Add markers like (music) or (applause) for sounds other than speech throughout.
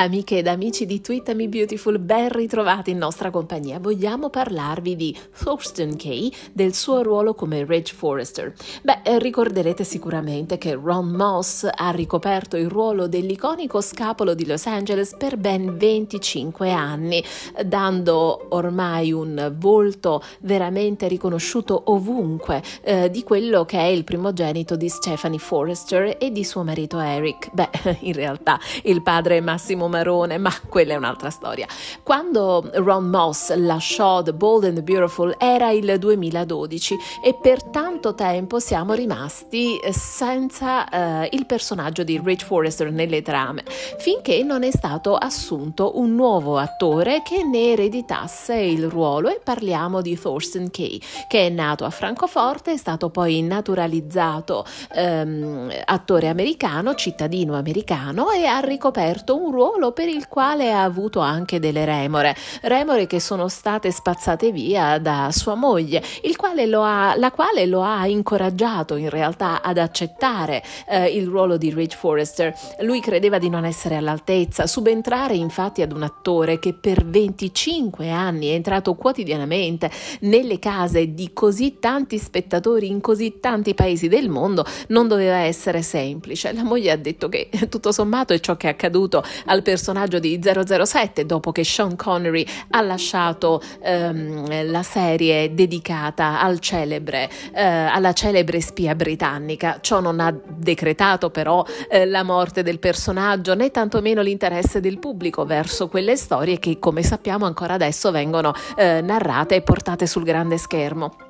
Amiche ed amici di Twitter Me Beautiful, ben ritrovati in nostra compagnia. Vogliamo parlarvi di Thurston Kay, del suo ruolo come Ridge Forrester. Beh, eh, ricorderete sicuramente che Ron Moss ha ricoperto il ruolo dell'iconico scapolo di Los Angeles per ben 25 anni, dando ormai un volto veramente riconosciuto ovunque eh, di quello che è il primogenito di Stephanie Forrester e di suo marito Eric. Beh, (laughs) in realtà il padre Massimo Marone, ma quella è un'altra storia. Quando Ron Moss lasciò The Bold and the Beautiful era il 2012 e per tanto tempo siamo rimasti senza eh, il personaggio di Rich Forrester nelle trame, finché non è stato assunto un nuovo attore che ne ereditasse il ruolo e parliamo di Thurston Kay, che è nato a Francoforte, è stato poi naturalizzato ehm, attore americano, cittadino americano e ha ricoperto un ruolo ruolo per il quale ha avuto anche delle remore, remore che sono state spazzate via da sua moglie, quale ha, la quale lo ha incoraggiato in realtà ad accettare eh, il ruolo di Rich Forrester. Lui credeva di non essere all'altezza, subentrare infatti ad un attore che per 25 anni è entrato quotidianamente nelle case di così tanti spettatori in così tanti paesi del mondo non doveva essere semplice. La moglie ha detto che (laughs) tutto sommato è ciò che è accaduto al personaggio di 007 dopo che Sean Connery ha lasciato ehm, la serie dedicata al celebre, eh, alla celebre spia britannica. Ciò non ha decretato però eh, la morte del personaggio né tantomeno l'interesse del pubblico verso quelle storie che come sappiamo ancora adesso vengono eh, narrate e portate sul grande schermo.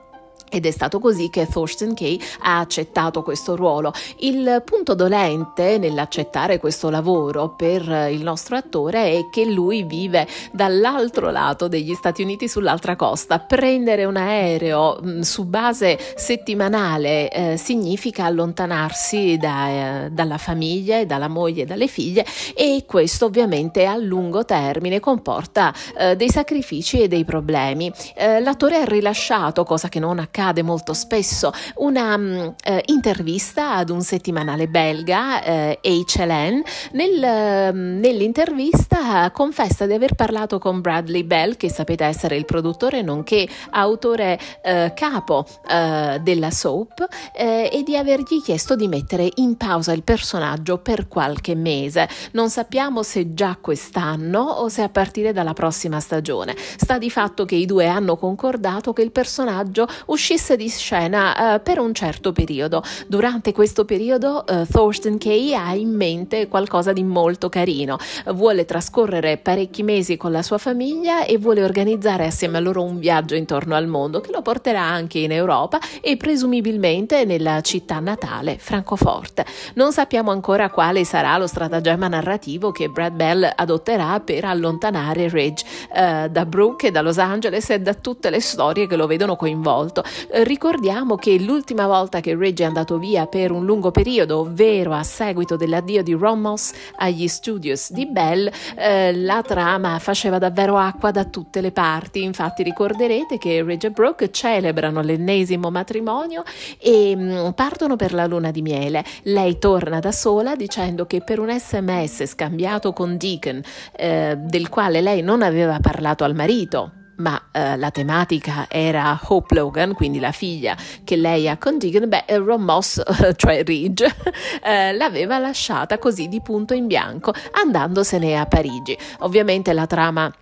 Ed è stato così che Thurston Kay ha accettato questo ruolo. Il punto dolente nell'accettare questo lavoro per il nostro attore è che lui vive dall'altro lato degli Stati Uniti, sull'altra costa. Prendere un aereo mm, su base settimanale eh, significa allontanarsi da, eh, dalla famiglia dalla moglie e dalle figlie e questo ovviamente a lungo termine comporta eh, dei sacrifici e dei problemi. Eh, l'attore ha rilasciato, cosa che non accade accade molto spesso, una um, eh, intervista ad un settimanale belga, eh, HLN. Nel, um, nell'intervista confessa di aver parlato con Bradley Bell, che sapete essere il produttore nonché autore eh, capo eh, della soap, eh, e di avergli chiesto di mettere in pausa il personaggio per qualche mese. Non sappiamo se già quest'anno o se a partire dalla prossima stagione. Sta di fatto che i due hanno concordato che il personaggio uscirà uscisse di scena uh, per un certo periodo. Durante questo periodo uh, Thurston Kay ha in mente qualcosa di molto carino. Vuole trascorrere parecchi mesi con la sua famiglia e vuole organizzare assieme a loro un viaggio intorno al mondo che lo porterà anche in Europa e presumibilmente nella città natale, Francoforte. Non sappiamo ancora quale sarà lo stratagemma narrativo che Brad Bell adotterà per allontanare Ridge uh, da Brooke e da Los Angeles e da tutte le storie che lo vedono coinvolto. Ricordiamo che l'ultima volta che Reggie è andato via per un lungo periodo, ovvero a seguito dell'addio di Ron Moss agli studios di Bell, eh, la trama faceva davvero acqua da tutte le parti. Infatti ricorderete che Reggie e Brooke celebrano l'ennesimo matrimonio e mh, mm, partono per la luna di miele. Lei torna da sola dicendo che per un sms scambiato con Deacon, eh, del quale lei non aveva parlato al marito, ma eh, la tematica era Hope Logan, quindi la figlia che lei ha con Deegan, beh, Ron Moss, cioè Ridge, (laughs) eh, l'aveva lasciata così di punto in bianco, andandosene a Parigi. Ovviamente la trama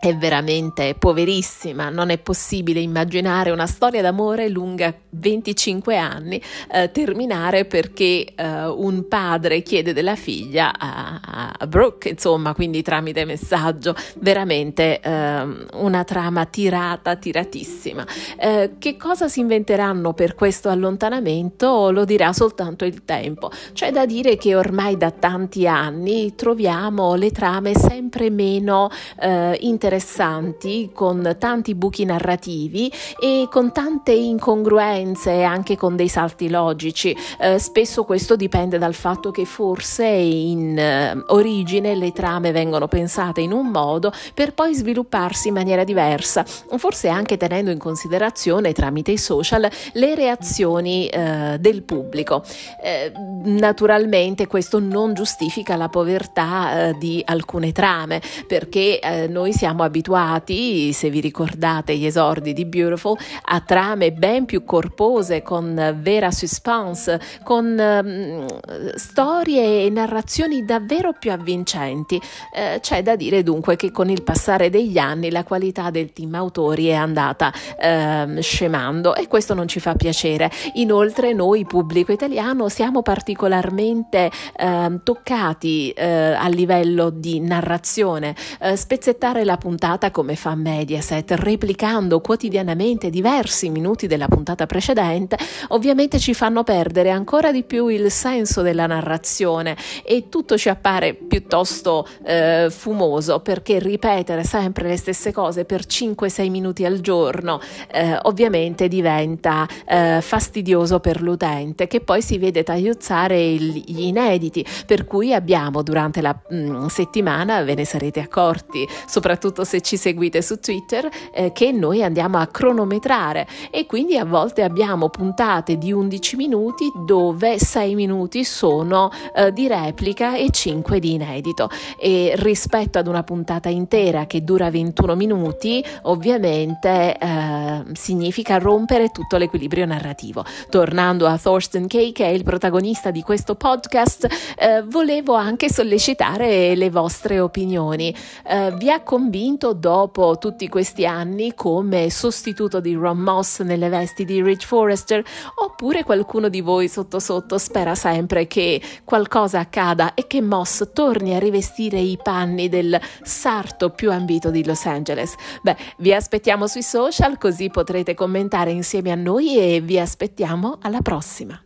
è veramente poverissima, non è possibile immaginare una storia d'amore lunga 25 anni eh, terminare perché eh, un padre chiede della figlia a, a, Brooke, insomma, quindi tramite messaggio, veramente eh, una trama tirata, tiratissima. Eh, che cosa si inventeranno per questo allontanamento lo dirà soltanto il tempo. C'è da dire che ormai da tanti anni troviamo le trame sempre meno interessanti interessanti, con tanti buchi narrativi e con tante incongruenze, anche con dei salti logici. Eh, spesso questo dipende dal fatto che forse in eh, origine le trame vengono pensate in un modo per poi svilupparsi in maniera diversa, forse anche tenendo in considerazione tramite i social le reazioni eh, del pubblico. Eh, naturalmente questo non giustifica la povertà eh, di alcune trame, perché eh, noi siamo abituati, se vi ricordate gli esordi di Beautiful, a trame ben più corpose, con vera suspense, con ehm, storie e narrazioni davvero più avvincenti. Eh, c'è da dire dunque che con il passare degli anni la qualità del team autori è andata ehm, scemando e questo non ci fa piacere. Inoltre noi, pubblico italiano, siamo particolarmente ehm, toccati eh, a livello di narrazione. Eh, spezzettare la puntata come fa Mediaset, replicando quotidianamente diversi minuti della puntata precedente, ovviamente ci fanno perdere ancora di più il senso della narrazione e tutto ci appare piuttosto eh, fumoso perché ripetere sempre le stesse cose per 5-6 minuti al giorno eh, ovviamente diventa eh, fastidioso per l'utente che poi si vede tagliuzzare gli inediti per cui abbiamo durante la mh, mm, settimana ve ne sarete accorti soprattutto se ci seguite su Twitter eh, che noi andiamo a cronometrare e quindi a volte abbiamo puntate di 11 minuti dove 6 minuti sono eh, di replica e 5 di inedito e rispetto ad una puntata intera che dura 21 minuti ovviamente eh, significa rompere tutto l'equilibrio narrativo. Tornando a Thorsten Kay che è il protagonista di questo podcast eh, volevo anche sollecitare le vostre opinioni. Eh, vi ha convinto dopo tutti questi anni come sostituto di Ron Moss nelle vesti di Rich Forrester oppure qualcuno di voi sotto sotto spera sempre che qualcosa accada e che Moss torni a rivestire i panni del sarto più ambito di Los Angeles? Beh, vi aspettiamo sui social così potrete commentare insieme a noi e vi aspettiamo alla prossima.